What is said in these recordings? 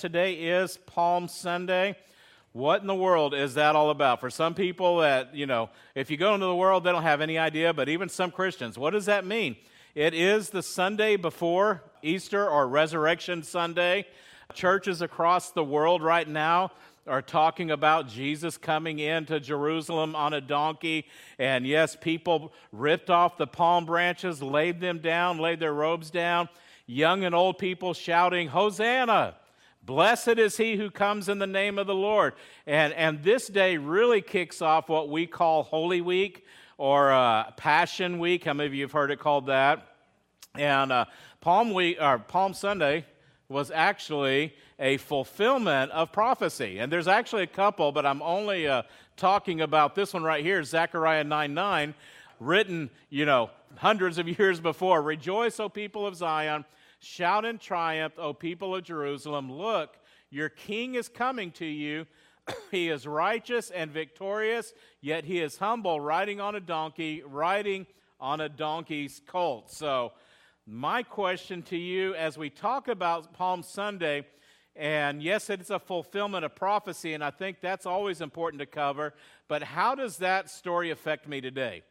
Today is Palm Sunday. What in the world is that all about? For some people that, you know, if you go into the world, they don't have any idea, but even some Christians, what does that mean? It is the Sunday before Easter or Resurrection Sunday. Churches across the world right now are talking about Jesus coming into Jerusalem on a donkey. And yes, people ripped off the palm branches, laid them down, laid their robes down. Young and old people shouting, Hosanna! Blessed is he who comes in the name of the Lord. And, and this day really kicks off what we call Holy Week or uh, Passion Week. How many of you have heard it called that? And uh, Palm Week or Palm Sunday was actually a fulfillment of prophecy. And there's actually a couple, but I'm only uh, talking about this one right here, Zechariah 9 9, written, you know, hundreds of years before. Rejoice, O people of Zion Shout in triumph, O people of Jerusalem. Look, your king is coming to you. he is righteous and victorious, yet he is humble, riding on a donkey, riding on a donkey's colt. So, my question to you as we talk about Palm Sunday, and yes, it's a fulfillment of prophecy, and I think that's always important to cover, but how does that story affect me today?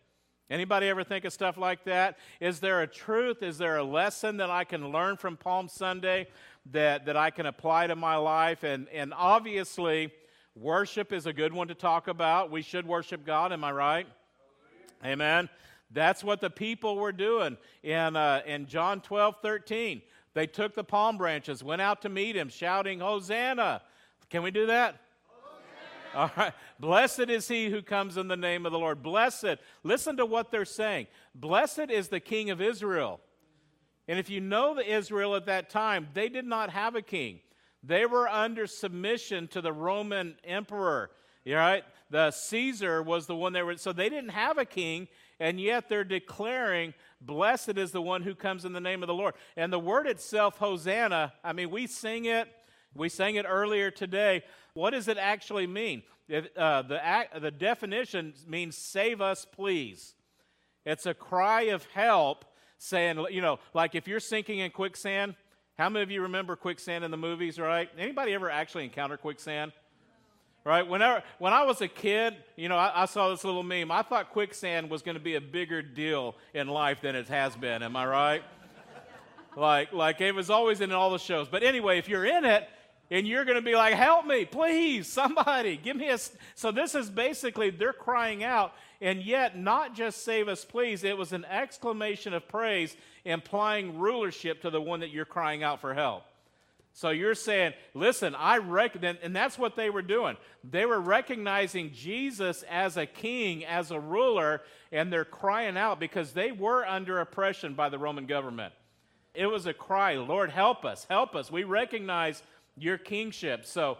Anybody ever think of stuff like that? Is there a truth? Is there a lesson that I can learn from Palm Sunday that, that I can apply to my life? And, and obviously, worship is a good one to talk about. We should worship God, am I right? Amen. That's what the people were doing in, uh, in John 12, 13. They took the palm branches, went out to meet him, shouting, Hosanna. Can we do that? All right. Blessed is he who comes in the name of the Lord. Blessed. Listen to what they're saying. Blessed is the king of Israel. And if you know the Israel at that time, they did not have a king. They were under submission to the Roman emperor. All right. The Caesar was the one they were so they didn't have a king, and yet they're declaring, Blessed is the one who comes in the name of the Lord. And the word itself, Hosanna, I mean, we sing it, we sang it earlier today. What does it actually mean? uh, the, the definition means save us, please. It's a cry of help saying, you know, like if you're sinking in quicksand, how many of you remember quicksand in the movies, right? Anybody ever actually encounter quicksand? Right? Whenever, when I was a kid, you know, I, I saw this little meme. I thought quicksand was going to be a bigger deal in life than it has been. Am I right? like, like it was always in all the shows. But anyway, if you're in it, and you're going to be like, Help me, please, somebody, give me a. So, this is basically they're crying out, and yet, not just save us, please, it was an exclamation of praise implying rulership to the one that you're crying out for help. So, you're saying, Listen, I reckon, and that's what they were doing. They were recognizing Jesus as a king, as a ruler, and they're crying out because they were under oppression by the Roman government. It was a cry, Lord, help us, help us. We recognize your kingship. So,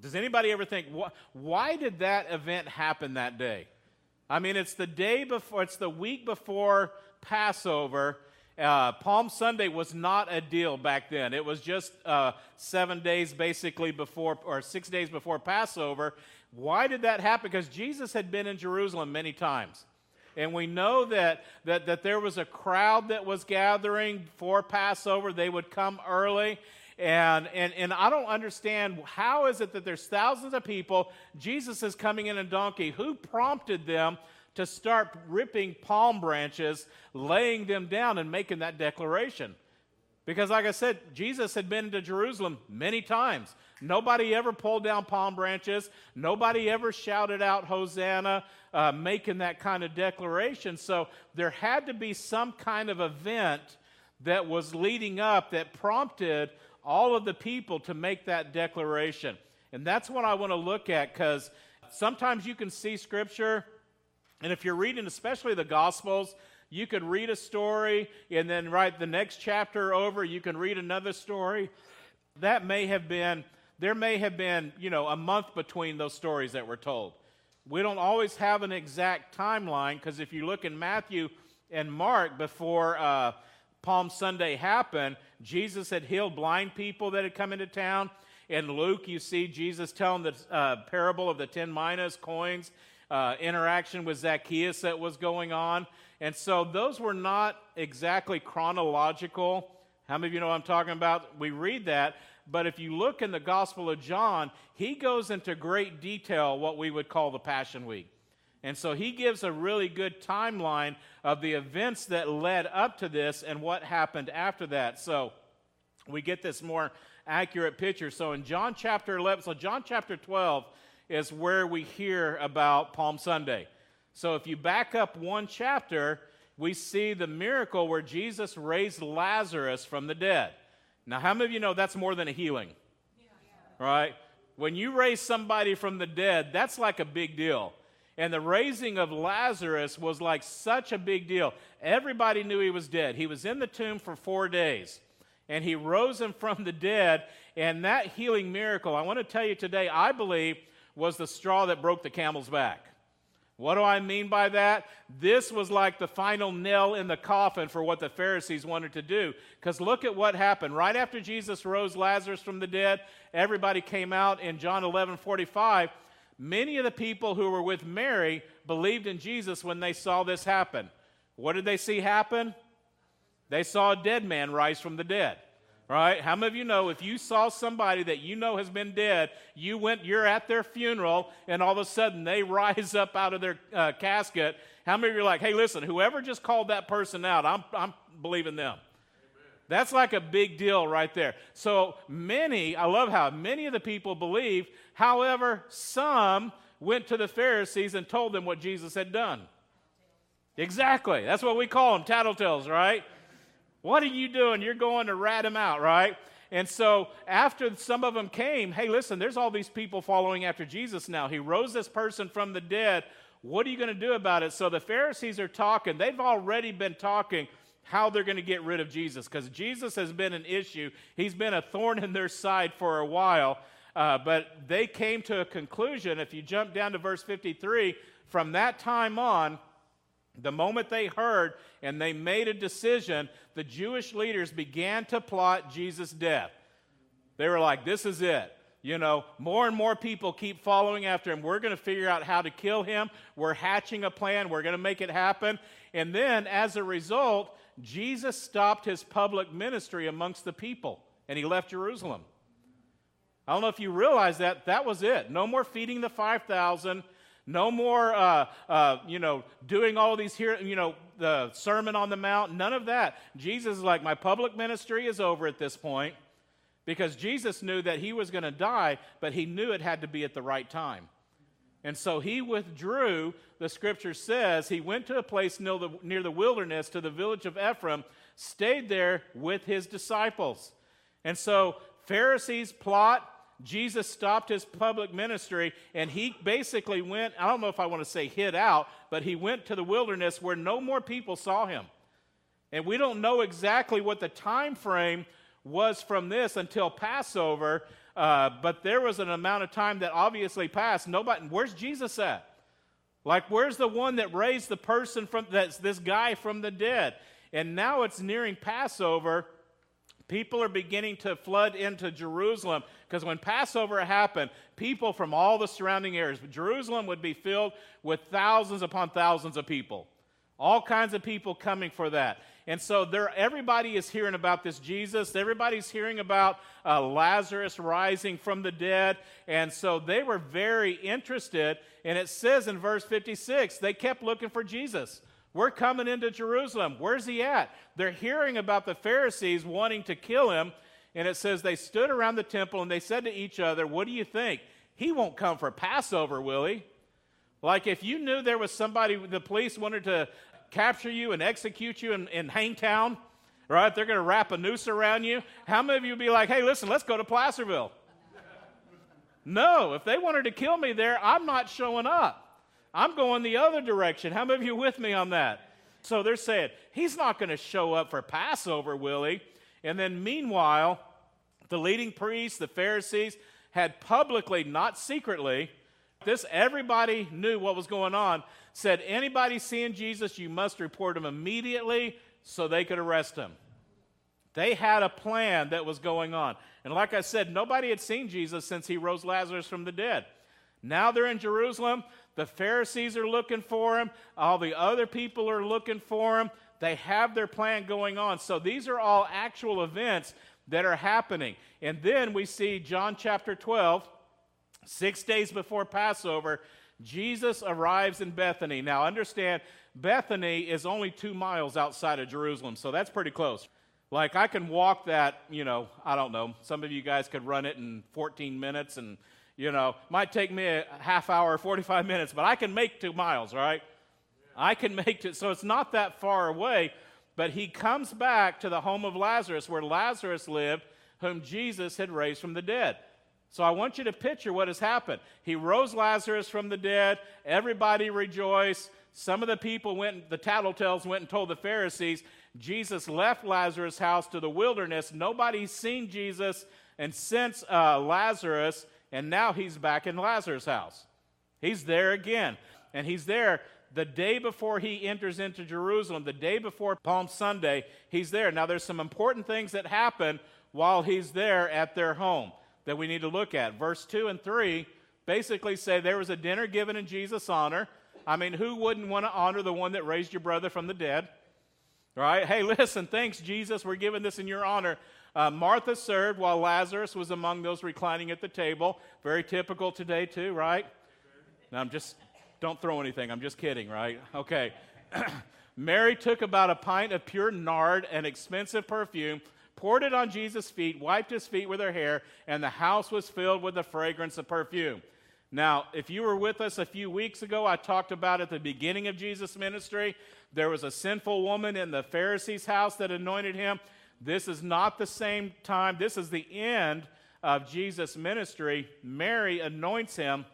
does anybody ever think, wh- why did that event happen that day? I mean, it's the day before, it's the week before Passover. Uh, Palm Sunday was not a deal back then. It was just uh, seven days basically before, or six days before Passover. Why did that happen? Because Jesus had been in Jerusalem many times. And we know that, that, that there was a crowd that was gathering for Passover. They would come early and, and, and I don't understand how is it that there's thousands of people, Jesus is coming in a donkey. Who prompted them to start ripping palm branches, laying them down, and making that declaration? Because, like I said, Jesus had been to Jerusalem many times. Nobody ever pulled down palm branches. Nobody ever shouted out Hosanna, uh, making that kind of declaration. So there had to be some kind of event that was leading up that prompted all of the people to make that declaration. And that's what I want to look at because sometimes you can see scripture, and if you're reading, especially the Gospels, you could read a story and then write the next chapter over, you can read another story. That may have been, there may have been, you know, a month between those stories that were told. We don't always have an exact timeline because if you look in Matthew and Mark before uh, Palm Sunday happened, Jesus had healed blind people that had come into town. In Luke, you see Jesus telling the uh, parable of the 10 minas coins, uh, interaction with Zacchaeus that was going on. And so those were not exactly chronological. How many of you know what I'm talking about? We read that, But if you look in the Gospel of John, he goes into great detail what we would call the Passion Week. And so he gives a really good timeline of the events that led up to this and what happened after that. So we get this more accurate picture. So in John chapter 11, so John chapter 12 is where we hear about Palm Sunday. So if you back up one chapter, we see the miracle where Jesus raised Lazarus from the dead. Now, how many of you know that's more than a healing? Yeah. Right? When you raise somebody from the dead, that's like a big deal. And the raising of Lazarus was like such a big deal. Everybody knew he was dead. He was in the tomb for four days, and he rose him from the dead. And that healing miracle, I want to tell you today, I believe, was the straw that broke the camel's back. What do I mean by that? This was like the final nail in the coffin for what the Pharisees wanted to do. Because look at what happened. Right after Jesus rose Lazarus from the dead, everybody came out in John 11 45. Many of the people who were with Mary believed in Jesus when they saw this happen. What did they see happen? They saw a dead man rise from the dead. Right? How many of you know if you saw somebody that you know has been dead, you went, you're at their funeral, and all of a sudden they rise up out of their uh, casket? How many of you are like, hey, listen, whoever just called that person out, I'm, I'm believing them. That's like a big deal right there. So many, I love how many of the people believed. However, some went to the Pharisees and told them what Jesus had done. Exactly. That's what we call them, tattletales, right? What are you doing? You're going to rat him out, right? And so after some of them came, hey, listen, there's all these people following after Jesus now. He rose this person from the dead. What are you going to do about it? So the Pharisees are talking. They've already been talking how they're going to get rid of Jesus because Jesus has been an issue. He's been a thorn in their side for a while. Uh, but they came to a conclusion. If you jump down to verse 53, from that time on, the moment they heard and they made a decision, the Jewish leaders began to plot Jesus' death. They were like, this is it. You know, more and more people keep following after him. We're going to figure out how to kill him. We're hatching a plan. We're going to make it happen. And then, as a result, Jesus stopped his public ministry amongst the people and he left Jerusalem. I don't know if you realize that. That was it. No more feeding the 5,000. No more, uh, uh, you know, doing all these here, you know, the Sermon on the Mount. None of that. Jesus is like, my public ministry is over at this point because Jesus knew that he was going to die, but he knew it had to be at the right time. And so he withdrew, the scripture says, he went to a place near the, near the wilderness to the village of Ephraim, stayed there with his disciples. And so Pharisees plot, Jesus stopped his public ministry and he basically went, I don't know if I want to say hid out, but he went to the wilderness where no more people saw him. And we don't know exactly what the time frame was from this until Passover, uh, but there was an amount of time that obviously passed. Nobody, where's Jesus at? Like, where's the one that raised the person from that's this guy from the dead? And now it's nearing Passover People are beginning to flood into Jerusalem because when Passover happened, people from all the surrounding areas, Jerusalem would be filled with thousands upon thousands of people. All kinds of people coming for that. And so there, everybody is hearing about this Jesus. Everybody's hearing about uh, Lazarus rising from the dead. And so they were very interested. And it says in verse 56 they kept looking for Jesus. We're coming into Jerusalem. Where's he at? They're hearing about the Pharisees wanting to kill him. And it says they stood around the temple and they said to each other, What do you think? He won't come for Passover, will he? Like if you knew there was somebody, the police wanted to capture you and execute you in, in Hangtown, right? They're going to wrap a noose around you. How many of you would be like, hey, listen, let's go to Placerville? no, if they wanted to kill me there, I'm not showing up. I'm going the other direction. How many of you with me on that? So they're saying, he's not going to show up for Passover, will he? And then meanwhile, the leading priests, the Pharisees, had publicly, not secretly, this everybody knew what was going on, said, anybody seeing Jesus, you must report him immediately so they could arrest him. They had a plan that was going on. And like I said, nobody had seen Jesus since he rose Lazarus from the dead. Now they're in Jerusalem. The Pharisees are looking for him. All the other people are looking for him. They have their plan going on. So these are all actual events that are happening. And then we see John chapter 12, six days before Passover, Jesus arrives in Bethany. Now, understand, Bethany is only two miles outside of Jerusalem, so that's pretty close. Like, I can walk that, you know, I don't know, some of you guys could run it in 14 minutes, and, you know, might take me a half hour, 45 minutes, but I can make two miles, right? I can make it, so it's not that far away. But he comes back to the home of Lazarus, where Lazarus lived, whom Jesus had raised from the dead. So I want you to picture what has happened. He rose Lazarus from the dead. Everybody rejoiced. Some of the people went, the tattletales went and told the Pharisees. Jesus left Lazarus' house to the wilderness. Nobody's seen Jesus and since uh, Lazarus, and now he's back in Lazarus' house. He's there again. And he's there the day before he enters into Jerusalem, the day before Palm Sunday, he's there. Now, there's some important things that happen while he's there at their home that we need to look at. Verse 2 and 3 basically say there was a dinner given in Jesus' honor. I mean, who wouldn't want to honor the one that raised your brother from the dead? Right? Hey, listen, thanks, Jesus. We're giving this in your honor. Uh, Martha served while Lazarus was among those reclining at the table. Very typical today, too, right? Now, I'm just don't throw anything. I'm just kidding, right? Okay. Mary took about a pint of pure nard, an expensive perfume, poured it on Jesus' feet, wiped his feet with her hair, and the house was filled with the fragrance of perfume. Now, if you were with us a few weeks ago, I talked about at the beginning of Jesus' ministry, there was a sinful woman in the Pharisee's house that anointed him. This is not the same time, this is the end of Jesus' ministry. Mary anoints him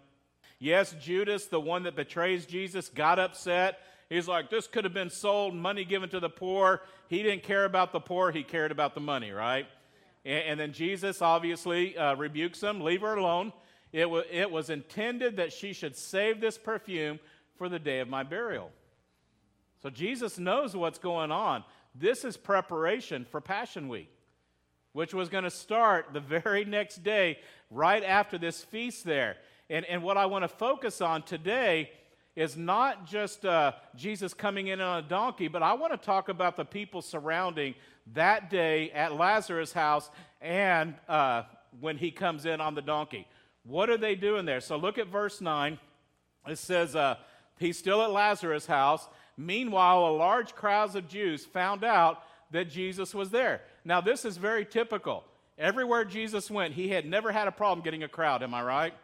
Yes, Judas, the one that betrays Jesus, got upset. He's like, this could have been sold, money given to the poor. He didn't care about the poor, he cared about the money, right? And, and then Jesus obviously uh, rebukes him, leave her alone. It, w- it was intended that she should save this perfume for the day of my burial. So Jesus knows what's going on. This is preparation for Passion Week, which was going to start the very next day, right after this feast there. And, and what I want to focus on today is not just uh, Jesus coming in on a donkey, but I want to talk about the people surrounding that day at Lazarus' house and uh, when he comes in on the donkey. What are they doing there? So look at verse 9. It says, uh, He's still at Lazarus' house. Meanwhile, a large crowd of Jews found out that Jesus was there. Now, this is very typical. Everywhere Jesus went, he had never had a problem getting a crowd, am I right?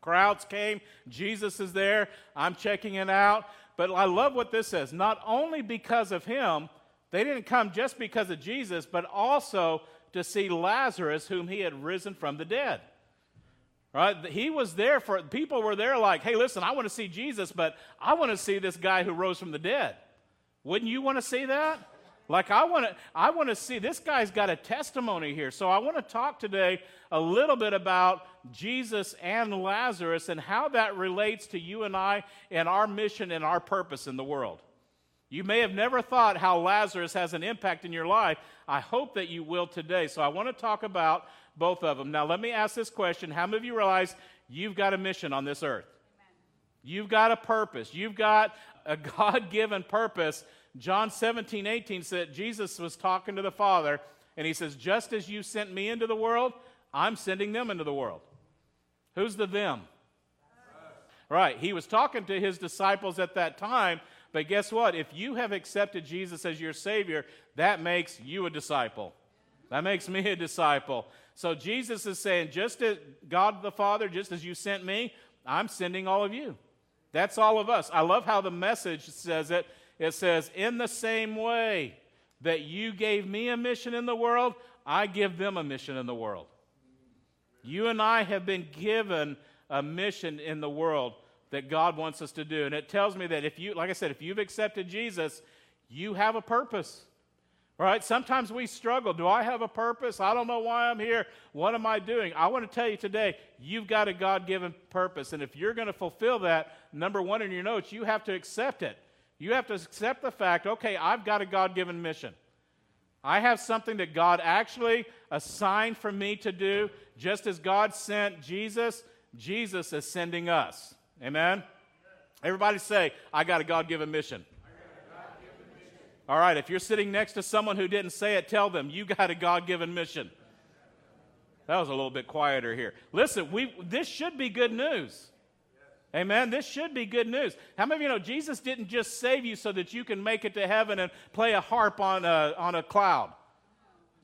Crowds came. Jesus is there. I'm checking it out. But I love what this says. Not only because of him, they didn't come just because of Jesus, but also to see Lazarus, whom he had risen from the dead. Right? He was there for, people were there like, hey, listen, I want to see Jesus, but I want to see this guy who rose from the dead. Wouldn't you want to see that? Like I want to I want to see this guy's got a testimony here. So I want to talk today a little bit about Jesus and Lazarus and how that relates to you and I and our mission and our purpose in the world. You may have never thought how Lazarus has an impact in your life. I hope that you will today. So I want to talk about both of them. Now let me ask this question. How many of you realize you've got a mission on this earth? Amen. You've got a purpose. You've got a God-given purpose John 17, 18 said Jesus was talking to the Father, and he says, Just as you sent me into the world, I'm sending them into the world. Who's the them? Right. He was talking to his disciples at that time, but guess what? If you have accepted Jesus as your Savior, that makes you a disciple. That makes me a disciple. So Jesus is saying, just as God the Father, just as you sent me, I'm sending all of you. That's all of us. I love how the message says it. It says, In the same way that you gave me a mission in the world, I give them a mission in the world. You and I have been given a mission in the world that God wants us to do. And it tells me that if you, like I said, if you've accepted Jesus, you have a purpose. Right? Sometimes we struggle. Do I have a purpose? I don't know why I'm here. What am I doing? I want to tell you today, you've got a God given purpose. And if you're going to fulfill that, number one in your notes, you have to accept it. You have to accept the fact okay, I've got a God given mission. I have something that God actually assigned for me to do. Just as God sent Jesus, Jesus is sending us. Amen? Everybody say, I got a God given mission. All right, if you're sitting next to someone who didn't say it, tell them you got a God given mission. That was a little bit quieter here. Listen, we, this should be good news. Amen. This should be good news. How many of you know Jesus didn't just save you so that you can make it to heaven and play a harp on a, on a cloud?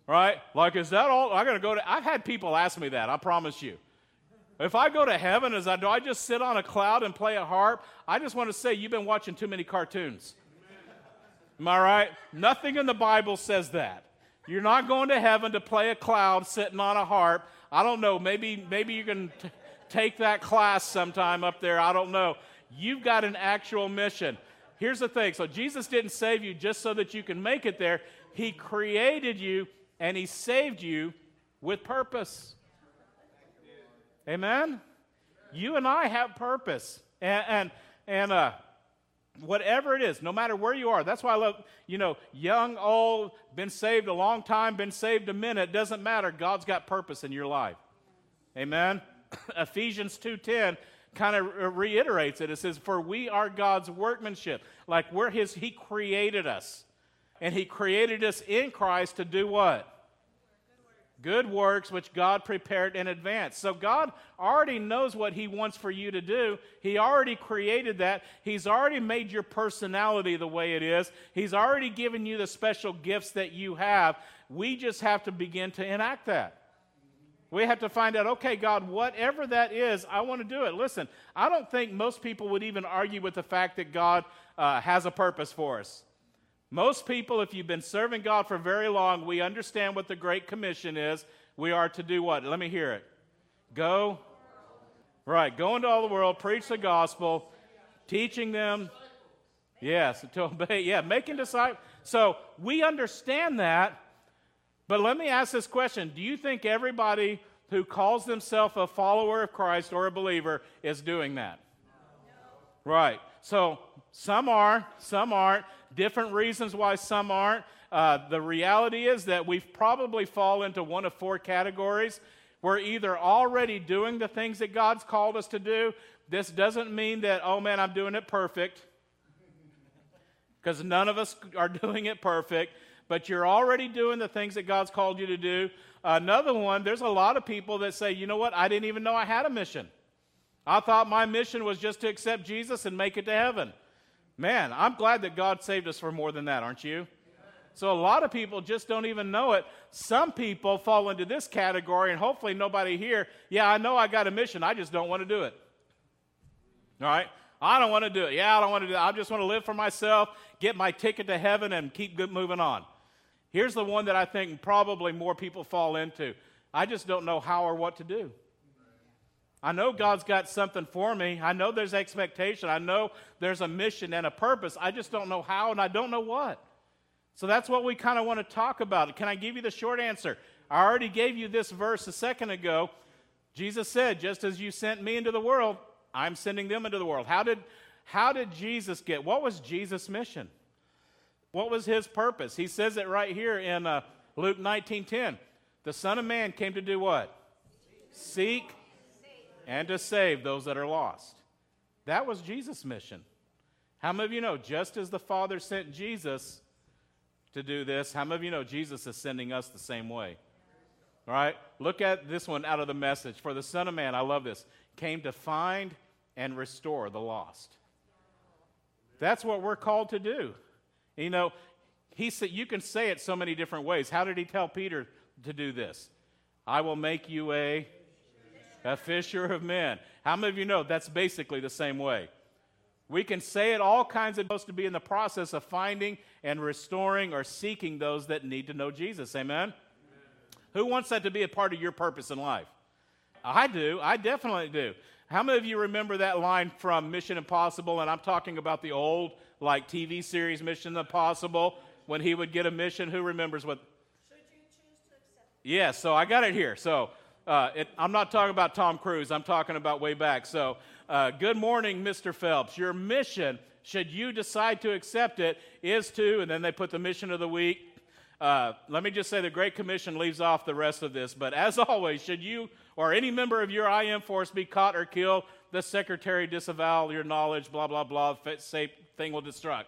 Right? Like, is that all? I got to go to. I've had people ask me that, I promise you. If I go to heaven, as I do, I just sit on a cloud and play a harp. I just want to say you've been watching too many cartoons. Am I right? Nothing in the Bible says that. You're not going to heaven to play a cloud sitting on a harp. I don't know. Maybe maybe you can. T- take that class sometime up there. I don't know. You've got an actual mission. Here's the thing so, Jesus didn't save you just so that you can make it there, He created you and He saved you with purpose. Amen? You and I have purpose. And, and, and uh, whatever it is, no matter where you are, that's why I love, you know, young, old, been saved a long time, been saved a minute, doesn't matter. God's got purpose in your life. Amen? Ephesians 2:10 kind of reiterates it. It says, "For we are God's workmanship." Like we're his he created us. And he created us in Christ to do what? Good works which God prepared in advance. So God already knows what He wants for you to do. He already created that. He's already made your personality the way it is. He's already given you the special gifts that you have. We just have to begin to enact that. We have to find out, okay, God, whatever that is, I want to do it. Listen, I don't think most people would even argue with the fact that God uh, has a purpose for us. Most people, if you've been serving God for very long, we understand what the Great Commission is. We are to do what? Let me hear it. Go. Right, go into all the world, preach the gospel, teaching them. Yes, to obey. Yeah, making disciples. So we understand that. But let me ask this question Do you think everybody who calls themselves a follower of Christ or a believer is doing that? No. Right. So some are, some aren't. Different reasons why some aren't. Uh, the reality is that we probably fall into one of four categories. We're either already doing the things that God's called us to do. This doesn't mean that, oh man, I'm doing it perfect, because none of us are doing it perfect but you're already doing the things that God's called you to do. Another one, there's a lot of people that say, you know what, I didn't even know I had a mission. I thought my mission was just to accept Jesus and make it to heaven. Man, I'm glad that God saved us for more than that, aren't you? So a lot of people just don't even know it. Some people fall into this category, and hopefully nobody here, yeah, I know I got a mission, I just don't want to do it. All right? I don't want to do it. Yeah, I don't want to do it. I just want to live for myself, get my ticket to heaven, and keep moving on. Here's the one that I think probably more people fall into I just don't know how or what to do. I know God's got something for me. I know there's expectation. I know there's a mission and a purpose. I just don't know how and I don't know what. So that's what we kind of want to talk about. Can I give you the short answer? I already gave you this verse a second ago. Jesus said, Just as you sent me into the world, I'm sending them into the world. How did, how did Jesus get? What was Jesus' mission? What was his purpose? He says it right here in uh, Luke 19:10. The Son of Man came to do what? Seek and to save those that are lost. That was Jesus' mission. How many of you know, just as the Father sent Jesus to do this, how many of you know Jesus is sending us the same way? All right? Look at this one out of the message. For the Son of Man, I love this, came to find and restore the lost. That's what we're called to do. You know, he said you can say it so many different ways. How did he tell Peter to do this? I will make you a a fisher of men. How many of you know that's basically the same way? We can say it all kinds of supposed to be in the process of finding and restoring or seeking those that need to know Jesus. Amen? Amen. Who wants that to be a part of your purpose in life? I do. I definitely do. How many of you remember that line from Mission Impossible? And I'm talking about the old like TV series Mission Impossible when he would get a mission. Who remembers what? Yes, yeah, so I got it here. So uh, it, I'm not talking about Tom Cruise. I'm talking about way back. So, uh, good morning, Mr. Phelps. Your mission, should you decide to accept it, is to, and then they put the mission of the week. Uh, let me just say the Great Commission leaves off the rest of this. But as always, should you or any member of your IM force be caught or killed, the secretary disavow your knowledge, blah, blah, blah, say thing will destruct.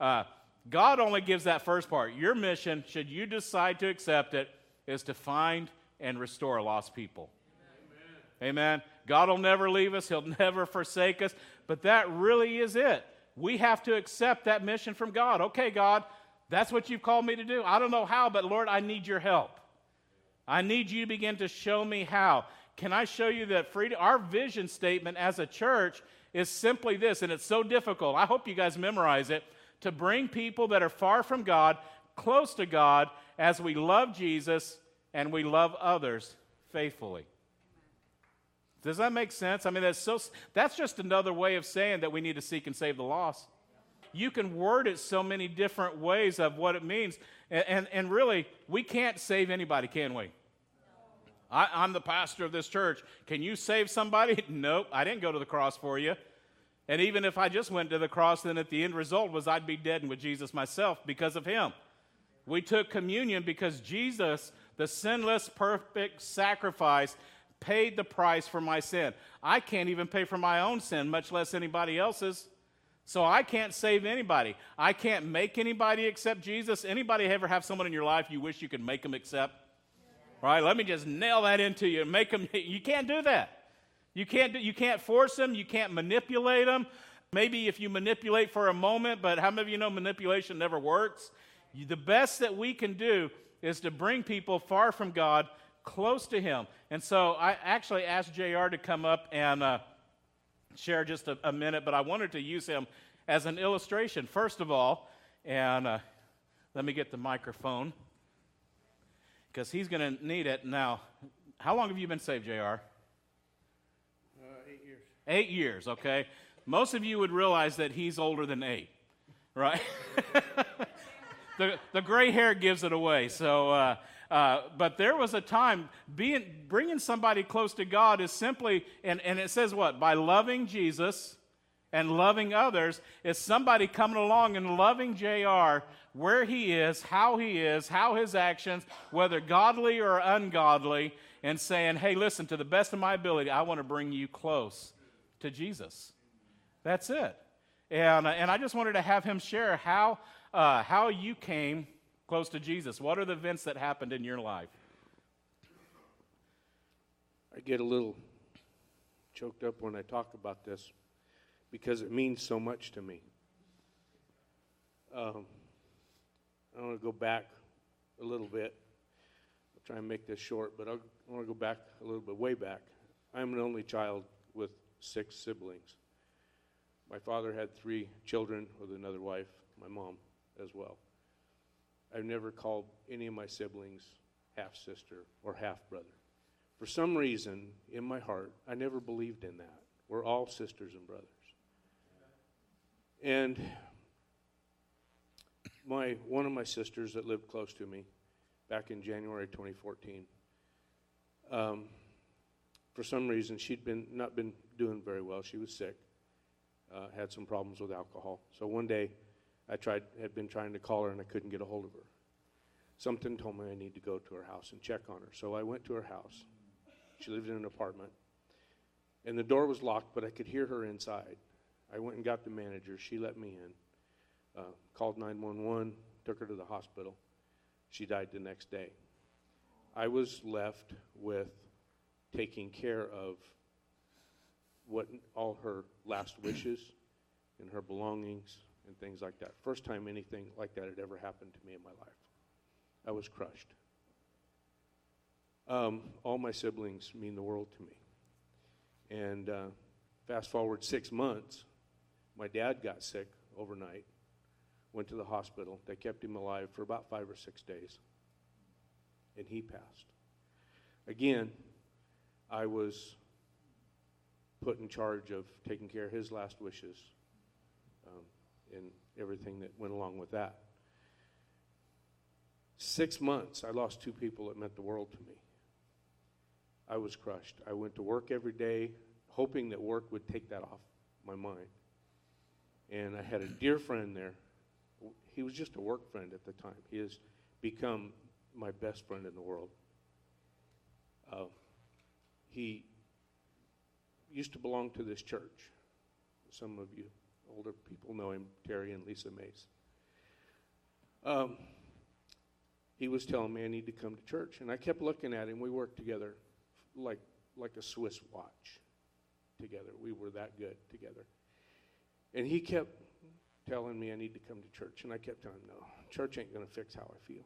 Uh, God only gives that first part. Your mission, should you decide to accept it, is to find and restore lost people. Amen. Amen. God will never leave us, He'll never forsake us. But that really is it. We have to accept that mission from God. Okay, God, that's what you've called me to do. I don't know how, but Lord, I need your help. I need you to begin to show me how. Can I show you that freedom? Our vision statement as a church is simply this, and it's so difficult. I hope you guys memorize it to bring people that are far from God close to God as we love Jesus and we love others faithfully. Does that make sense? I mean, that's, so, that's just another way of saying that we need to seek and save the lost. You can word it so many different ways of what it means. And, and, and really, we can't save anybody, can we? I, I'm the pastor of this church. Can you save somebody? Nope, I didn't go to the cross for you. And even if I just went to the cross, then at the end result was I'd be dead with Jesus myself because of him. We took communion because Jesus, the sinless, perfect sacrifice, paid the price for my sin. I can't even pay for my own sin, much less anybody else's. So I can't save anybody. I can't make anybody accept Jesus. Anybody ever have someone in your life you wish you could make them accept? Right? Let me just nail that into you. Make them. You can't do that. You can't, do, you can't force them, you can't manipulate them. Maybe if you manipulate for a moment, but how many of you know manipulation never works? The best that we can do is to bring people far from God close to Him. And so I actually asked JR to come up and uh, share just a, a, minute, but I wanted to use him as an illustration, first of all. And uh, let me get the microphone because he's going to need it. Now, how long have you been saved, JR? Eight years, Eight years. okay? Most of you would realize that he's older than eight, right? the, the gray hair gives it away. So, uh, uh, but there was a time being, bringing somebody close to God is simply, and, and it says what? By loving Jesus and loving others, is somebody coming along and loving JR where he is, how he is, how his actions, whether godly or ungodly, and saying, hey, listen, to the best of my ability, I want to bring you close to Jesus. That's it. And, and I just wanted to have him share how, uh, how you came close to Jesus. What are the events that happened in your life? I get a little choked up when I talk about this because it means so much to me. Um, I want to go back a little bit. I'll try and make this short, but I'll, I want to go back a little bit, way back. I'm an only child with six siblings. My father had three children with another wife, my mom as well. I've never called any of my siblings half sister or half brother. For some reason, in my heart, I never believed in that. We're all sisters and brothers. And my one of my sisters that lived close to me back in January 2014, um, for some reason she'd been not been doing very well. She was sick, uh, had some problems with alcohol. So one day, I tried had been trying to call her and I couldn't get a hold of her. Something told me I need to go to her house and check on her. So I went to her house. She lived in an apartment, and the door was locked, but I could hear her inside. I went and got the manager. She let me in. Uh, called 911, took her to the hospital. She died the next day. I was left with taking care of what all her last wishes and her belongings and things like that. First time anything like that had ever happened to me in my life. I was crushed. Um, all my siblings mean the world to me. And uh, fast forward six months, my dad got sick overnight, went to the hospital. They kept him alive for about five or six days, and he passed. Again, I was put in charge of taking care of his last wishes um, and everything that went along with that. Six months, I lost two people that meant the world to me. I was crushed. I went to work every day, hoping that work would take that off my mind. And I had a dear friend there. He was just a work friend at the time. He has become my best friend in the world. Uh, he used to belong to this church. Some of you older people know him, Terry and Lisa Mays. um, he was telling me I need to come to church. And I kept looking at him. We worked together like, like a Swiss watch together. We were that good together. And he kept telling me I need to come to church. And I kept telling him, no, church ain't going to fix how I feel.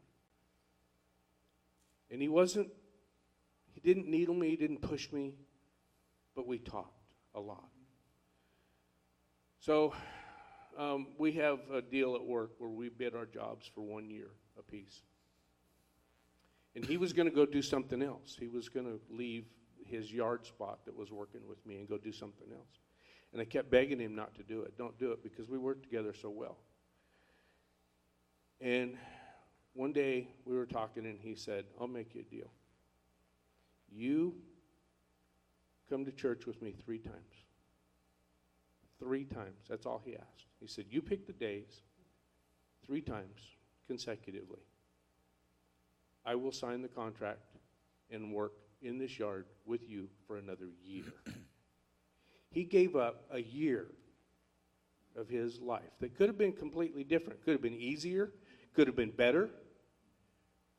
And he wasn't, he didn't needle me, he didn't push me, but we talked a lot. So um, we have a deal at work where we bid our jobs for one year apiece. And he was going to go do something else. He was going to leave his yard spot that was working with me and go do something else. And I kept begging him not to do it. Don't do it because we work together so well. And one day we were talking and he said, I'll make you a deal. You come to church with me three times. Three times. That's all he asked. He said, You pick the days three times consecutively. I will sign the contract and work in this yard with you for another year. He gave up a year of his life that could have been completely different, could have been easier, could have been better.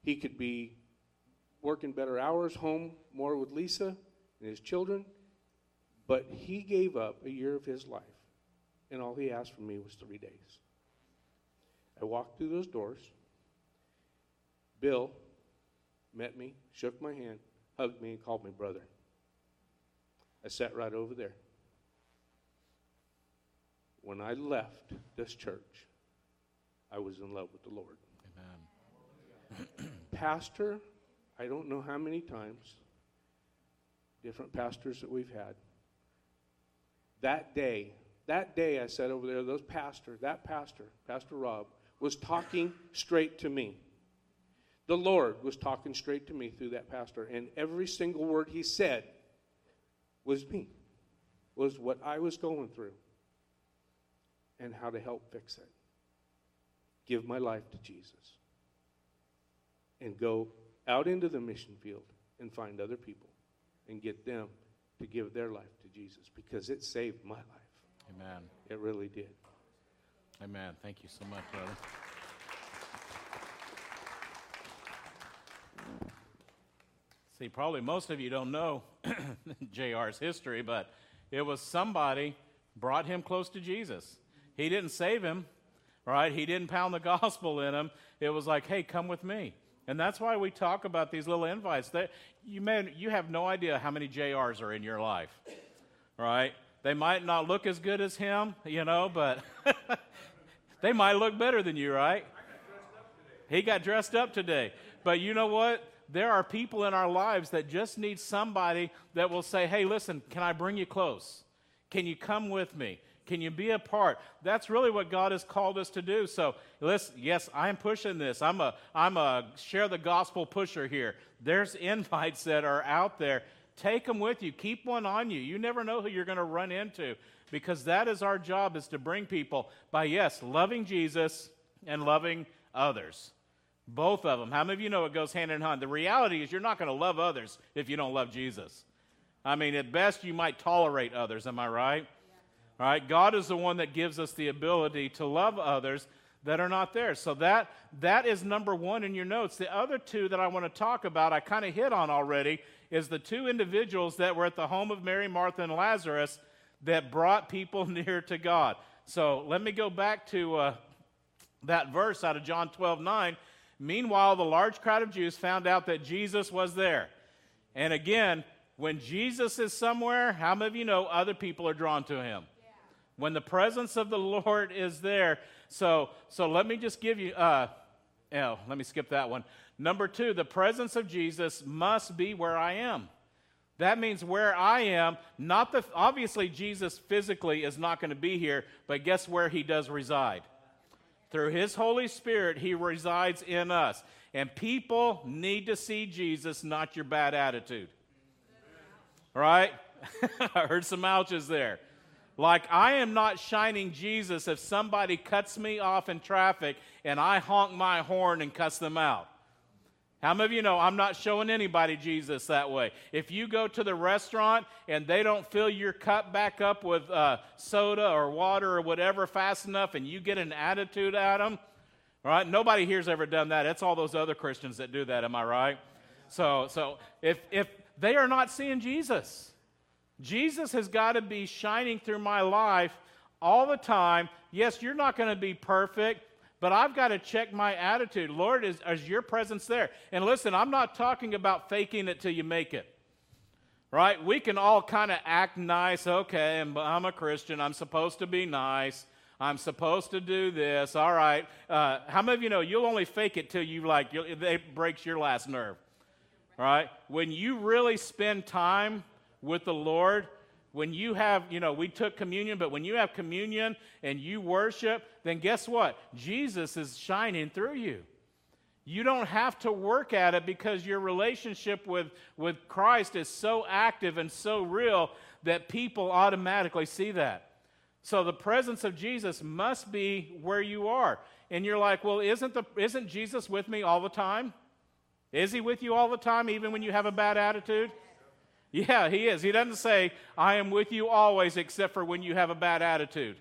He could be working better hours, home more with Lisa and his children. But he gave up a year of his life, and all he asked from me was three days. I walked through those doors. Bill met me, shook my hand, hugged me, and called me brother. I sat right over there. When I left this church, I was in love with the Lord. Amen. Pastor, I don't know how many times, different pastors that we've had, that day, that day I sat over there, those pastor, that pastor, Pastor Rob, was talking straight to me. The Lord was talking straight to me through that pastor, and every single word he said was me, was what I was going through, and how to help fix it. Give my life to Jesus, and go out into the mission field and find other people and get them to give their life to Jesus because it saved my life. Amen. It really did. Amen. Thank you so much, brother. See, probably most of you don't know JR's history, but it was somebody brought him close to Jesus. He didn't save him, right? He didn't pound the gospel in him. It was like, hey, come with me. And that's why we talk about these little invites. That you may you have no idea how many JRs are in your life, right? They might not look as good as him, you know, but they might look better than you, right? He got dressed up today. But you know what? There are people in our lives that just need somebody that will say, hey, listen, can I bring you close? Can you come with me? Can you be a part? That's really what God has called us to do. So, listen, yes, I'm pushing this. I'm a I'm a share the gospel pusher here. There's invites that are out there. Take them with you. Keep one on you. You never know who you're going to run into because that is our job is to bring people by yes, loving Jesus and loving others. Both of them. How many of you know it goes hand in hand? The reality is you're not going to love others if you don't love Jesus. I mean, at best you might tolerate others, am I right? All right, God is the one that gives us the ability to love others that are not there. So that that is number 1 in your notes. The other two that I want to talk about, I kind of hit on already, is the two individuals that were at the home of Mary, Martha, and Lazarus that brought people near to God. So let me go back to uh, that verse out of John 12 9. Meanwhile, the large crowd of Jews found out that Jesus was there. And again, when Jesus is somewhere, how many of you know other people are drawn to him? When the presence of the Lord is there. So, so let me just give you, uh, oh, let me skip that one. Number two, the presence of Jesus must be where I am. That means where I am, not the, obviously, Jesus physically is not going to be here, but guess where he does reside? Through his Holy Spirit, he resides in us. And people need to see Jesus, not your bad attitude. Right? I heard some ouches there. Like, I am not shining Jesus if somebody cuts me off in traffic and I honk my horn and cuss them out. How many of you know I'm not showing anybody Jesus that way? If you go to the restaurant and they don't fill your cup back up with uh, soda or water or whatever fast enough and you get an attitude at them, right? Nobody here's ever done that. It's all those other Christians that do that, am I right? So, so if, if they are not seeing Jesus, Jesus has got to be shining through my life all the time. Yes, you're not going to be perfect, but I've got to check my attitude. Lord, is, is your presence there? And listen, I'm not talking about faking it till you make it. Right? We can all kind of act nice. Okay, I'm a Christian. I'm supposed to be nice. I'm supposed to do this. All right. Uh, how many of you know you'll only fake it till you like it breaks your last nerve? Right? When you really spend time with the Lord, when you have, you know, we took communion, but when you have communion and you worship, then guess what? Jesus is shining through you. You don't have to work at it because your relationship with, with Christ is so active and so real that people automatically see that. So the presence of Jesus must be where you are. And you're like, well, isn't, the, isn't Jesus with me all the time? Is he with you all the time, even when you have a bad attitude? Yeah, he is. He doesn't say, I am with you always, except for when you have a bad attitude.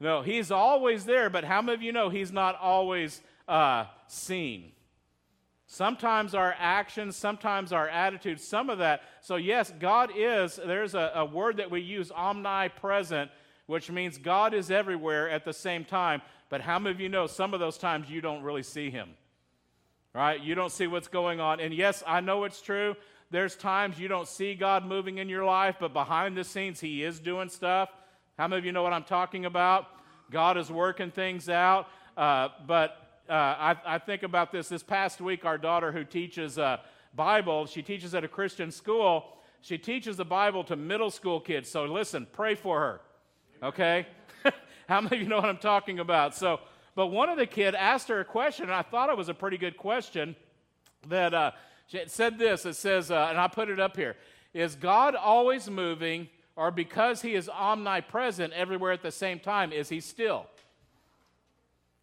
No, he's always there, but how many of you know he's not always uh, seen? Sometimes our actions, sometimes our attitudes, some of that. So, yes, God is, there's a, a word that we use, omnipresent, which means God is everywhere at the same time. But how many of you know some of those times you don't really see Him? Right? You don't see what's going on. And yes, I know it's true. There's times you don't see God moving in your life, but behind the scenes, He is doing stuff. How many of you know what I'm talking about? God is working things out. Uh, but uh, I, I, think about this. This past week, our daughter who teaches uh, Bible, she teaches at a Christian school. She teaches the Bible to middle school kids. So listen, pray for her. Okay? How many of you know what I'm talking about? So, but one of the kid asked her a question, and I thought it was a pretty good question. That uh, it said this. It says, uh, and I put it up here: Is God always moving, or because He is omnipresent everywhere at the same time, is He still?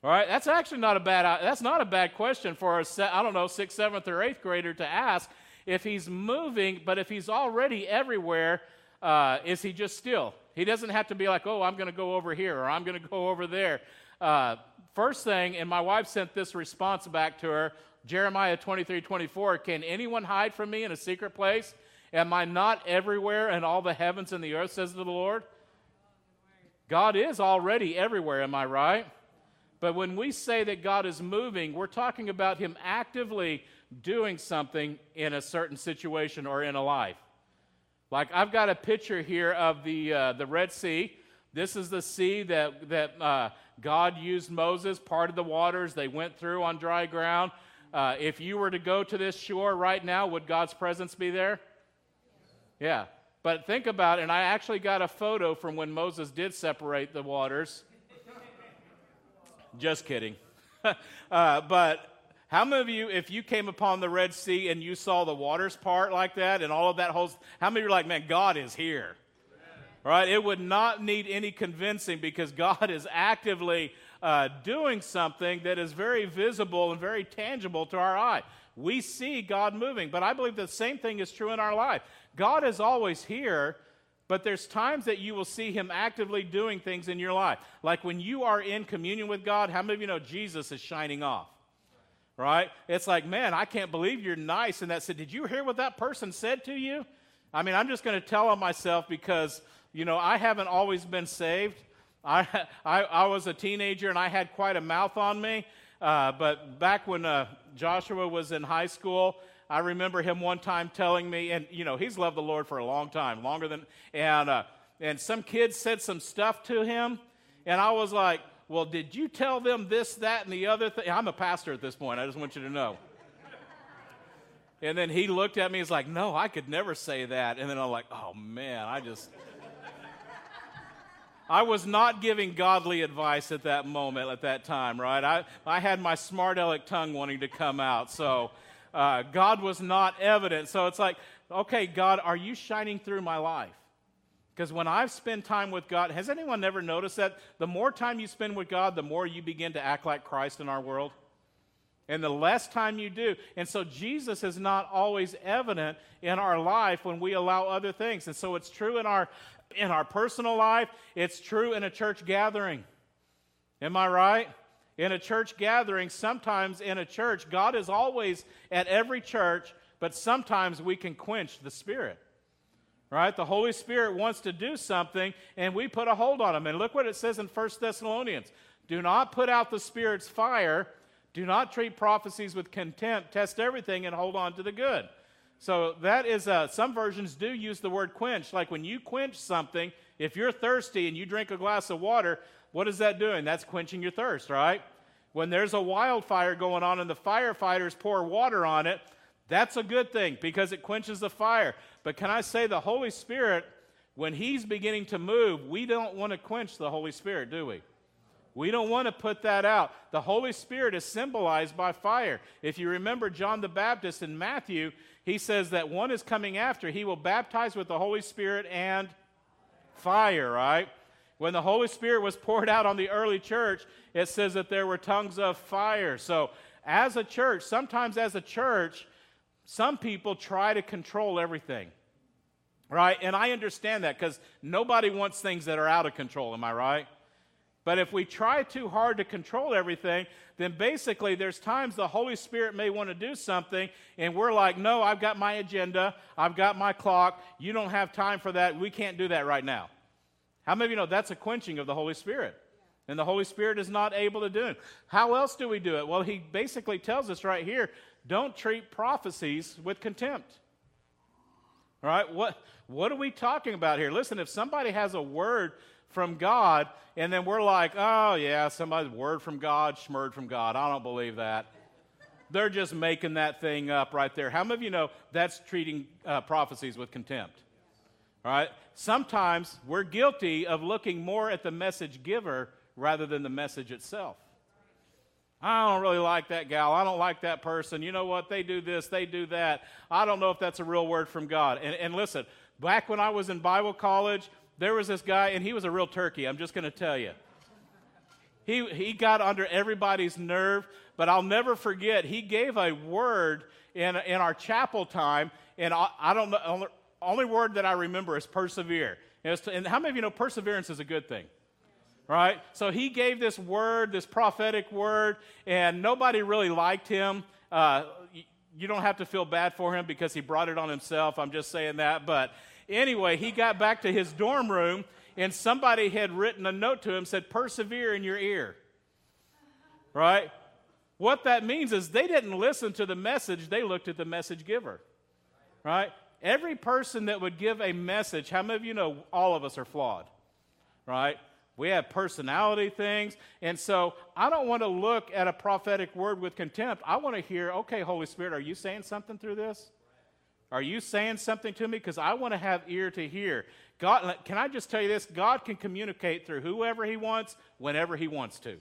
All right, that's actually not a bad. Uh, that's not a bad question for a I don't know sixth, seventh, or eighth grader to ask. If He's moving, but if He's already everywhere, uh, is He just still? He doesn't have to be like, oh, I'm going to go over here or I'm going to go over there. Uh, first thing, and my wife sent this response back to her Jeremiah 23 24, can anyone hide from me in a secret place? Am I not everywhere in all the heavens and the earth, says the Lord? God is already everywhere, am I right? But when we say that God is moving, we're talking about Him actively doing something in a certain situation or in a life. Like I've got a picture here of the, uh, the Red Sea. This is the sea that, that uh, God used Moses, part of the waters they went through on dry ground. Uh, if you were to go to this shore right now, would God's presence be there? Yeah. But think about it, and I actually got a photo from when Moses did separate the waters. Just kidding. uh, but how many of you, if you came upon the Red Sea and you saw the waters part like that and all of that whole, how many are like, man, God is here? Right? It would not need any convincing because God is actively uh, doing something that is very visible and very tangible to our eye. We see God moving, but I believe the same thing is true in our life. God is always here, but there's times that you will see Him actively doing things in your life. Like when you are in communion with God, how many of you know Jesus is shining off? right? It's like, man, I can't believe you're nice. And that said, did you hear what that person said to you? I mean, I'm just going to tell on myself because, you know, I haven't always been saved. I, I, I was a teenager and I had quite a mouth on me. Uh, but back when uh, Joshua was in high school, I remember him one time telling me, and you know, he's loved the Lord for a long time, longer than, and uh, and some kids said some stuff to him, and I was like, well, did you tell them this, that, and the other thing? I'm a pastor at this point. I just want you to know. and then he looked at me. He's like, No, I could never say that. And then I'm like, Oh, man, I just. I was not giving godly advice at that moment, at that time, right? I, I had my smart aleck tongue wanting to come out. So uh, God was not evident. So it's like, okay, God, are you shining through my life? Because when I've spent time with God, has anyone ever noticed that the more time you spend with God, the more you begin to act like Christ in our world? And the less time you do. And so Jesus is not always evident in our life when we allow other things. And so it's true in our in our personal life, it's true in a church gathering. Am I right? in a church gathering, sometimes in a church, God is always at every church, but sometimes we can quench the Spirit. Right? The Holy Spirit wants to do something, and we put a hold on him. And look what it says in 1 Thessalonians Do not put out the Spirit's fire, do not treat prophecies with contempt, test everything, and hold on to the good. So that is, uh, some versions do use the word quench. Like when you quench something, if you're thirsty and you drink a glass of water, what is that doing? That's quenching your thirst, right? When there's a wildfire going on and the firefighters pour water on it, that's a good thing because it quenches the fire. But can I say the Holy Spirit, when He's beginning to move, we don't want to quench the Holy Spirit, do we? We don't want to put that out. The Holy Spirit is symbolized by fire. If you remember John the Baptist in Matthew, he says that one is coming after. He will baptize with the Holy Spirit and fire, right? When the Holy Spirit was poured out on the early church, it says that there were tongues of fire. So, as a church, sometimes as a church, some people try to control everything. Right? And I understand that because nobody wants things that are out of control, am I right? But if we try too hard to control everything, then basically there's times the Holy Spirit may want to do something, and we're like, no, I've got my agenda, I've got my clock, you don't have time for that, we can't do that right now. How many of you know that's a quenching of the Holy Spirit? And the Holy Spirit is not able to do it. How else do we do it? Well, he basically tells us right here don't treat prophecies with contempt. All right? What, what are we talking about here? Listen, if somebody has a word from God, and then we're like, oh, yeah, somebody's word from God, schmurd from God. I don't believe that. They're just making that thing up right there. How many of you know that's treating uh, prophecies with contempt? All right? Sometimes we're guilty of looking more at the message giver rather than the message itself. I don't really like that gal. I don't like that person. You know what? They do this, they do that. I don't know if that's a real word from God. And, and listen, back when I was in Bible college, there was this guy, and he was a real turkey. I'm just going to tell you. He, he got under everybody's nerve, but I'll never forget, he gave a word in, in our chapel time, and I, I don't know, only, only word that I remember is persevere. And, to, and how many of you know perseverance is a good thing? Right? So he gave this word, this prophetic word, and nobody really liked him. Uh, you don't have to feel bad for him because he brought it on himself. I'm just saying that. But anyway, he got back to his dorm room, and somebody had written a note to him said, Persevere in your ear. Right? What that means is they didn't listen to the message, they looked at the message giver. Right? Every person that would give a message, how many of you know all of us are flawed? Right? We have personality things. And so I don't want to look at a prophetic word with contempt. I want to hear, okay, Holy Spirit, are you saying something through this? Are you saying something to me? Because I want to have ear to hear. God, can I just tell you this? God can communicate through whoever He wants, whenever He wants to.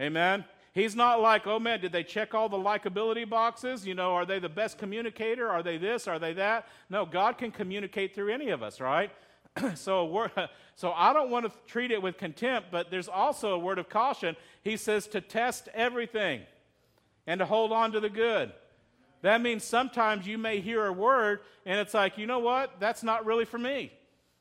Amen. He's not like, oh man, did they check all the likability boxes? You know, are they the best communicator? Are they this? Are they that? No, God can communicate through any of us, right? so, so I don't want to treat it with contempt, but there's also a word of caution. He says to test everything and to hold on to the good. That means sometimes you may hear a word and it's like, you know what? That's not really for me.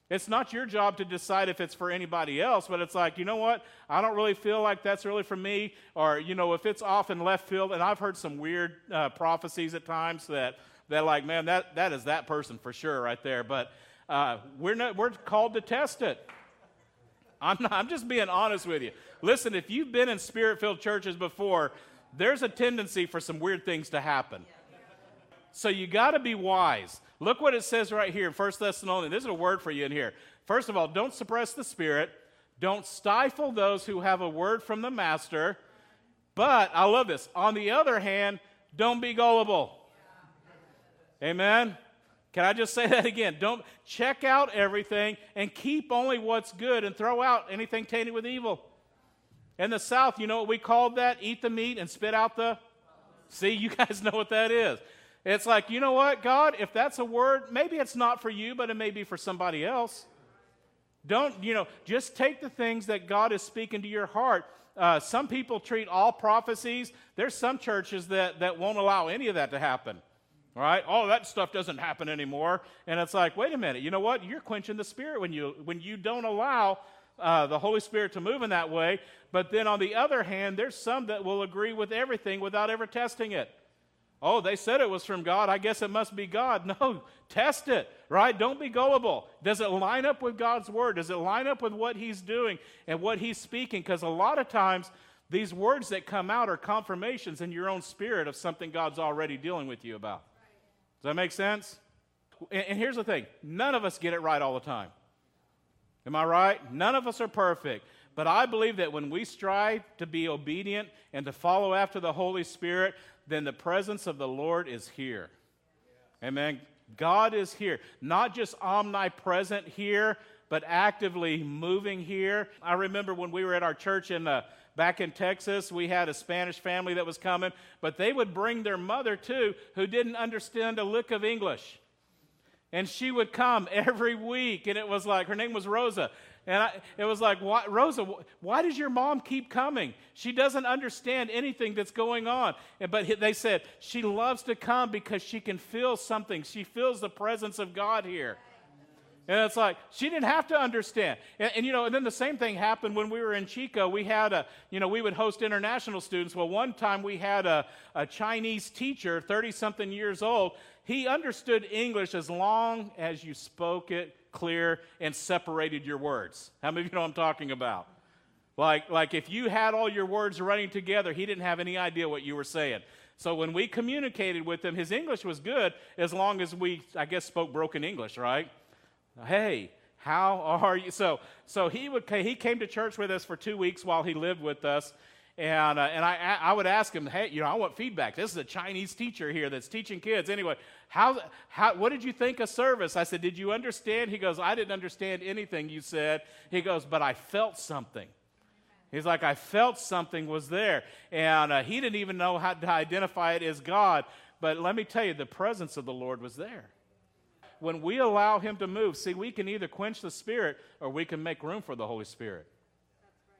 It's not your job to decide if it's for anybody else, but it's like, you know what? I don't really feel like that's really for me. Or, you know, if it's off in left field, and I've heard some weird uh, prophecies at times that, that like, man, that, that is that person for sure right there. But uh, we're, not, we're called to test it. I'm, not, I'm just being honest with you. Listen, if you've been in spirit filled churches before, there's a tendency for some weird things to happen. So you got to be wise. Look what it says right here in 1 Thessalonians. This is a word for you in here. First of all, don't suppress the spirit. Don't stifle those who have a word from the master. But, I love this. On the other hand, don't be gullible. Amen. Can I just say that again? Don't check out everything and keep only what's good and throw out anything tainted with evil. In the South, you know what we called that? Eat the meat and spit out the. See, you guys know what that is. It's like, you know what, God, if that's a word, maybe it's not for you, but it may be for somebody else. Don't, you know, just take the things that God is speaking to your heart. Uh, some people treat all prophecies. There's some churches that, that won't allow any of that to happen. Right? Oh, that stuff doesn't happen anymore. And it's like, wait a minute, you know what? You're quenching the spirit when you when you don't allow uh, the Holy Spirit to move in that way. But then on the other hand, there's some that will agree with everything without ever testing it. Oh, they said it was from God. I guess it must be God. No, test it, right? Don't be gullible. Does it line up with God's word? Does it line up with what He's doing and what He's speaking? Because a lot of times, these words that come out are confirmations in your own spirit of something God's already dealing with you about. Does that make sense? And here's the thing none of us get it right all the time. Am I right? None of us are perfect. But I believe that when we strive to be obedient and to follow after the Holy Spirit, then the presence of the Lord is here. Amen. God is here, not just omnipresent here, but actively moving here. I remember when we were at our church in uh, back in Texas, we had a Spanish family that was coming, but they would bring their mother too, who didn't understand a lick of English. And she would come every week, and it was like her name was Rosa. And I, it was like, why, Rosa, why does your mom keep coming? She doesn't understand anything that's going on. But they said, she loves to come because she can feel something. She feels the presence of God here. And it's like, she didn't have to understand. And, and, you know, and then the same thing happened when we were in Chico. We had a, you know, we would host international students. Well, one time we had a, a Chinese teacher, 30 something years old. He understood English as long as you spoke it clear and separated your words. How many of you know what I'm talking about? Like, like if you had all your words running together, he didn't have any idea what you were saying. So when we communicated with him, his English was good as long as we, I guess, spoke broken English, right? Hey, how are you? So, so he, would, he came to church with us for two weeks while he lived with us. And, uh, and I, I would ask him, hey, you know, I want feedback. This is a Chinese teacher here that's teaching kids. Anyway, how, how, what did you think of service? I said, did you understand? He goes, I didn't understand anything you said. He goes, but I felt something. He's like, I felt something was there. And uh, he didn't even know how to identify it as God. But let me tell you, the presence of the Lord was there. When we allow him to move, see, we can either quench the Spirit or we can make room for the Holy Spirit.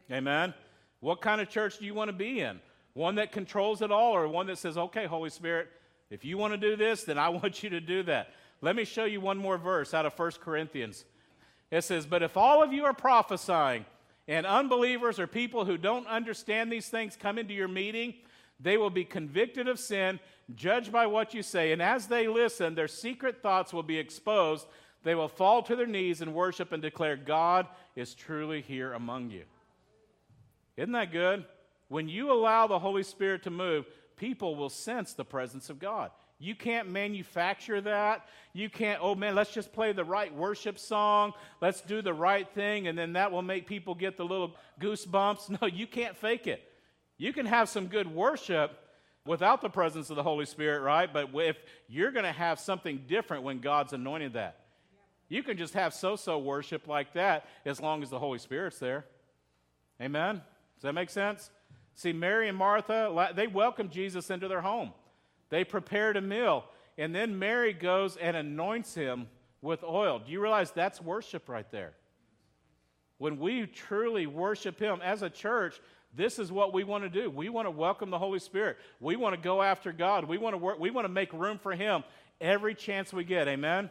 Right. Amen? What kind of church do you want to be in? One that controls it all, or one that says, okay, Holy Spirit, if you want to do this, then I want you to do that. Let me show you one more verse out of 1 Corinthians. It says, But if all of you are prophesying, and unbelievers or people who don't understand these things come into your meeting, they will be convicted of sin, judged by what you say. And as they listen, their secret thoughts will be exposed. They will fall to their knees and worship and declare, God is truly here among you. Isn't that good? When you allow the Holy Spirit to move, people will sense the presence of God. You can't manufacture that. You can't, oh man, let's just play the right worship song. Let's do the right thing, and then that will make people get the little goosebumps. No, you can't fake it. You can have some good worship without the presence of the Holy Spirit, right? But if you're going to have something different when God's anointed that, you can just have so so worship like that as long as the Holy Spirit's there. Amen? Does that make sense? See, Mary and Martha, they welcomed Jesus into their home. They prepared a meal, and then Mary goes and anoints him with oil. Do you realize that's worship right there? When we truly worship him as a church, this is what we want to do. We want to welcome the Holy Spirit. We want to go after God. We want to work, we want to make room for him every chance we get. Amen.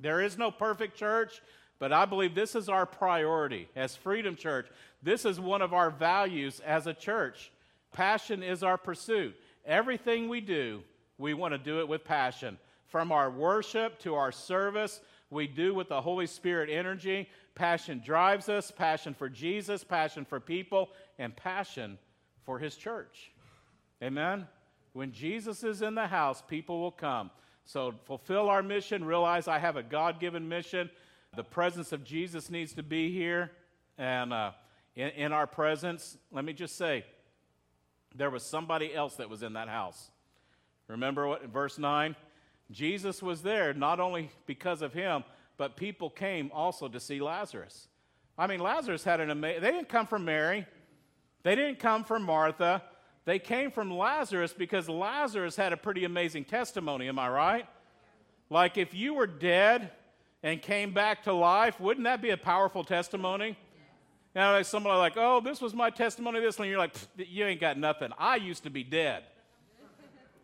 There is no perfect church. But I believe this is our priority as Freedom Church. This is one of our values as a church. Passion is our pursuit. Everything we do, we want to do it with passion. From our worship to our service, we do with the Holy Spirit energy. Passion drives us, passion for Jesus, passion for people, and passion for His church. Amen? When Jesus is in the house, people will come. So fulfill our mission, realize I have a God given mission the presence of Jesus needs to be here and uh, in, in our presence. Let me just say, there was somebody else that was in that house. Remember what in verse 9? Jesus was there not only because of him, but people came also to see Lazarus. I mean, Lazarus had an amazing, they didn't come from Mary, they didn't come from Martha. They came from Lazarus because Lazarus had a pretty amazing testimony, am I right? Like if you were dead and came back to life, wouldn't that be a powerful testimony? Now, like somebody like, oh, this was my testimony, this, and you're like, you ain't got nothing. I used to be dead.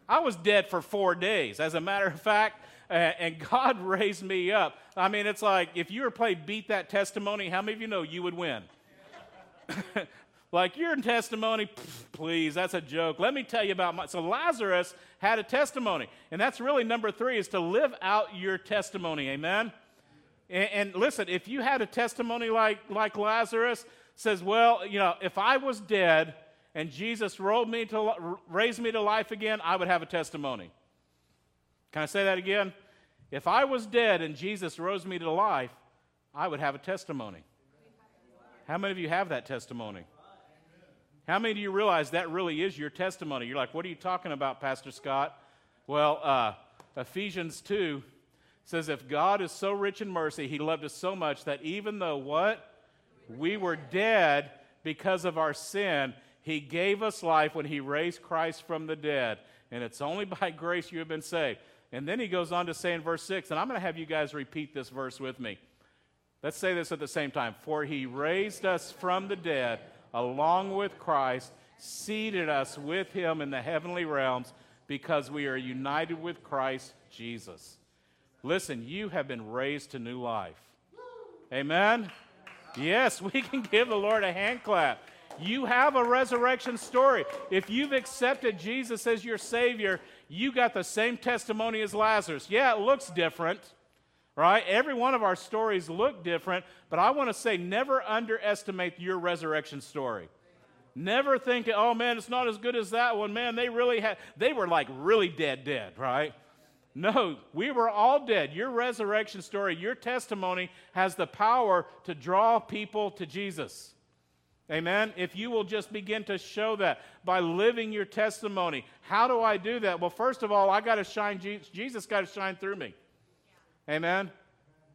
I was dead for four days. As a matter of fact, and, God raised me up. I mean, it's like if you were played Beat That Testimony, how many of you know you would win? like your testimony, please, that's a joke. Let me tell you about my. So Lazarus had a testimony, and that's really number three: is to live out your testimony. Amen. And, and listen, if you had a testimony like like Lazarus says, well, you know, if I was dead and Jesus rolled me to raised me to life again, I would have a testimony. Can I say that again? If I was dead and Jesus rose me to life, I would have a testimony. How many of you have that testimony? How many of you realize that really is your testimony? You're like, what are you talking about, Pastor Scott? Well, uh, Ephesians 2 says, If God is so rich in mercy, he loved us so much that even though what? We were dead because of our sin, he gave us life when he raised Christ from the dead. And it's only by grace you have been saved. And then he goes on to say in verse 6, and I'm going to have you guys repeat this verse with me. Let's say this at the same time. For he raised us from the dead along with Christ, seated us with him in the heavenly realms because we are united with Christ Jesus. Listen, you have been raised to new life. Amen? Yes, we can give the Lord a hand clap. You have a resurrection story. If you've accepted Jesus as your Savior, you got the same testimony as Lazarus. Yeah, it looks different, right? Every one of our stories look different, but I want to say never underestimate your resurrection story. Never think, oh man, it's not as good as that one. Man, they really had, they were like really dead, dead, right? No, we were all dead. Your resurrection story, your testimony has the power to draw people to Jesus. Amen. If you will just begin to show that by living your testimony. How do I do that? Well, first of all, I got to shine Jesus, got to shine through me. Amen.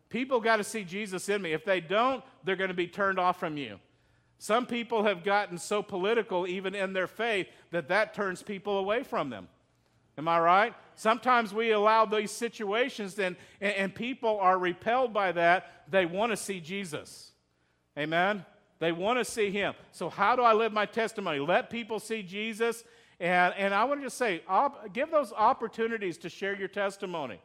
People got to see Jesus in me. If they don't, they're going to be turned off from you. Some people have gotten so political, even in their faith, that that turns people away from them. Am I right? Sometimes we allow these situations and, and people are repelled by that. They want to see Jesus. Amen? They want to see him. So, how do I live my testimony? Let people see Jesus. And, and I want to just say, op, give those opportunities to share your testimony.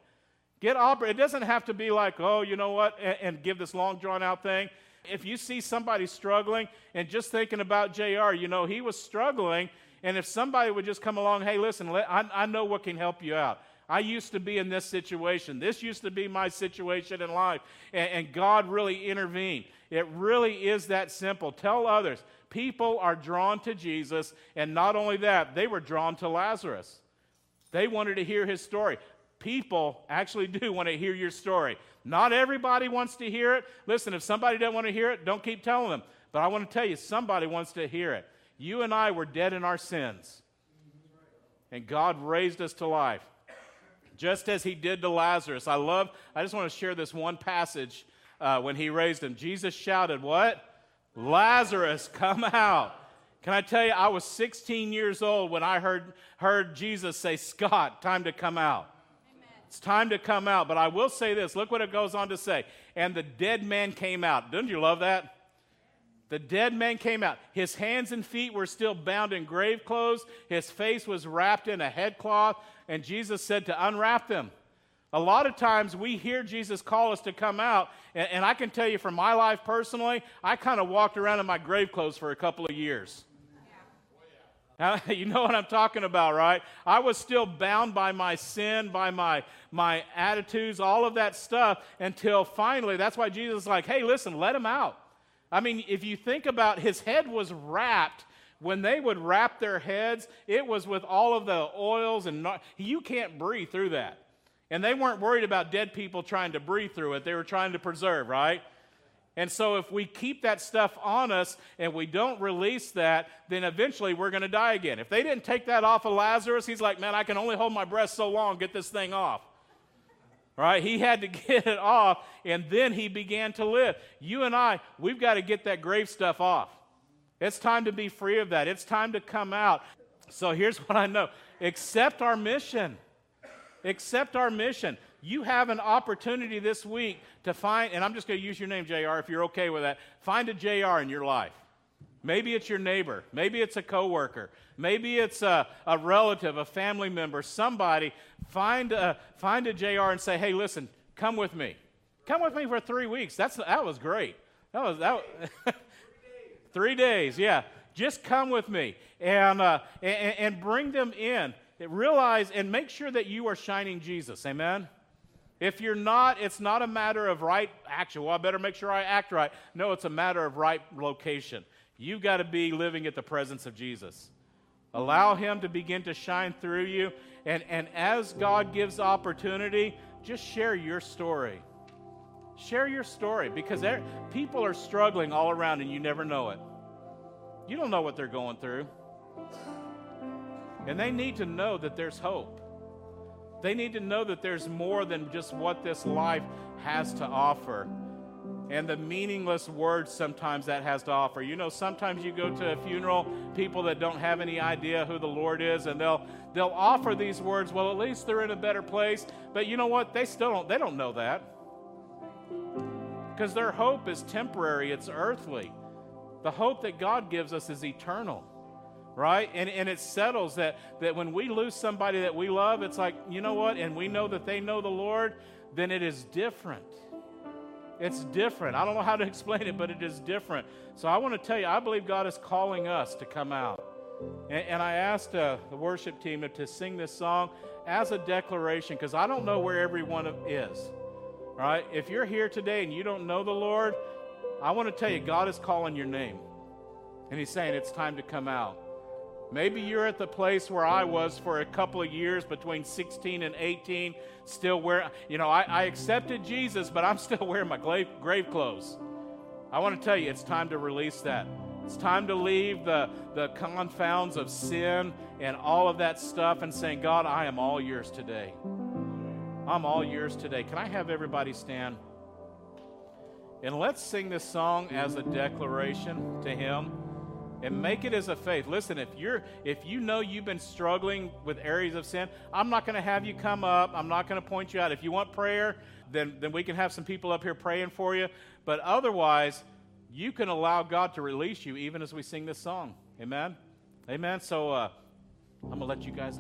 Get oppor- it doesn't have to be like, oh, you know what, and, and give this long drawn out thing. If you see somebody struggling and just thinking about JR, you know, he was struggling and if somebody would just come along, hey, listen, let, I, I know what can help you out. I used to be in this situation. This used to be my situation in life. And, and, God really intervened. It really is that simple. Tell others. People are drawn to Jesus. And not only that, they were drawn to Lazarus. They wanted to hear his story. People actually do want to hear your story. Not everybody wants to hear it. Listen, if somebody doesn't want to hear it, don't keep telling them. But I want to tell you, somebody wants to hear it. You and I were dead in our sins, and God raised us to life, just as He did to Lazarus. I love, I just want to share this one passage uh, when He raised him. Jesus shouted, What? Lazarus, come out. Can I tell you, I was 16 years old when I heard, heard Jesus say, Scott, time to come out. Amen. It's time to come out. But I will say this look what it goes on to say. And the dead man came out. Don't you love that? The dead man came out. His hands and feet were still bound in grave clothes. His face was wrapped in a headcloth. And Jesus said to unwrap them. A lot of times we hear Jesus call us to come out. And, and I can tell you from my life personally, I kind of walked around in my grave clothes for a couple of years. Now, you know what I'm talking about, right? I was still bound by my sin, by my, my attitudes, all of that stuff until finally, that's why Jesus is like, hey, listen, let him out. I mean, if you think about his head was wrapped. When they would wrap their heads, it was with all of the oils and you can't breathe through that. And they weren't worried about dead people trying to breathe through it. They were trying to preserve, right? And so if we keep that stuff on us and we don't release that, then eventually we're going to die again. If they didn't take that off of Lazarus, he's like, man, I can only hold my breath so long, get this thing off. Right? He had to get it off, and then he began to live. You and I, we've got to get that grave stuff off. It's time to be free of that. It's time to come out. So here's what I know accept our mission. Accept our mission. You have an opportunity this week to find, and I'm just going to use your name, JR, if you're okay with that. Find a JR in your life. Maybe it's your neighbor. Maybe it's a coworker. Maybe it's a, a relative, a family member, somebody. Find a, find a JR and say, hey, listen, come with me. Come with me for three weeks. That's, that was great. That was that. three days, yeah. Just come with me and, uh, and, and bring them in. Realize and make sure that you are shining Jesus. Amen? If you're not, it's not a matter of right action. Well, I better make sure I act right. No, it's a matter of right location. You've got to be living at the presence of Jesus. Allow Him to begin to shine through you. And, and as God gives opportunity, just share your story. Share your story because people are struggling all around and you never know it. You don't know what they're going through. And they need to know that there's hope. They need to know that there's more than just what this life has to offer and the meaningless words sometimes that has to offer. You know, sometimes you go to a funeral, people that don't have any idea who the Lord is, and they'll they'll offer these words. Well, at least they're in a better place. But you know what? They still don't. They don't know that because their hope is temporary. It's earthly. The hope that God gives us is eternal. Right? And, and it settles that, that when we lose somebody that we love, it's like, you know what? And we know that they know the Lord, then it is different it's different. I don't know how to explain it, but it is different. So I want to tell you, I believe God is calling us to come out. And, and I asked uh, the worship team to sing this song as a declaration because I don't know where everyone is. Right? If you're here today and you don't know the Lord, I want to tell you, God is calling your name. And He's saying it's time to come out. Maybe you're at the place where I was for a couple of years between 16 and 18, still wearing, you know, I, I accepted Jesus, but I'm still wearing my grave, grave clothes. I want to tell you, it's time to release that. It's time to leave the, the confounds of sin and all of that stuff and saying, God, I am all yours today. I'm all yours today. Can I have everybody stand? And let's sing this song as a declaration to Him and make it as a faith. Listen, if you're if you know you've been struggling with areas of sin, I'm not going to have you come up. I'm not going to point you out. If you want prayer, then then we can have some people up here praying for you. But otherwise, you can allow God to release you even as we sing this song. Amen. Amen. So uh, I'm gonna let you guys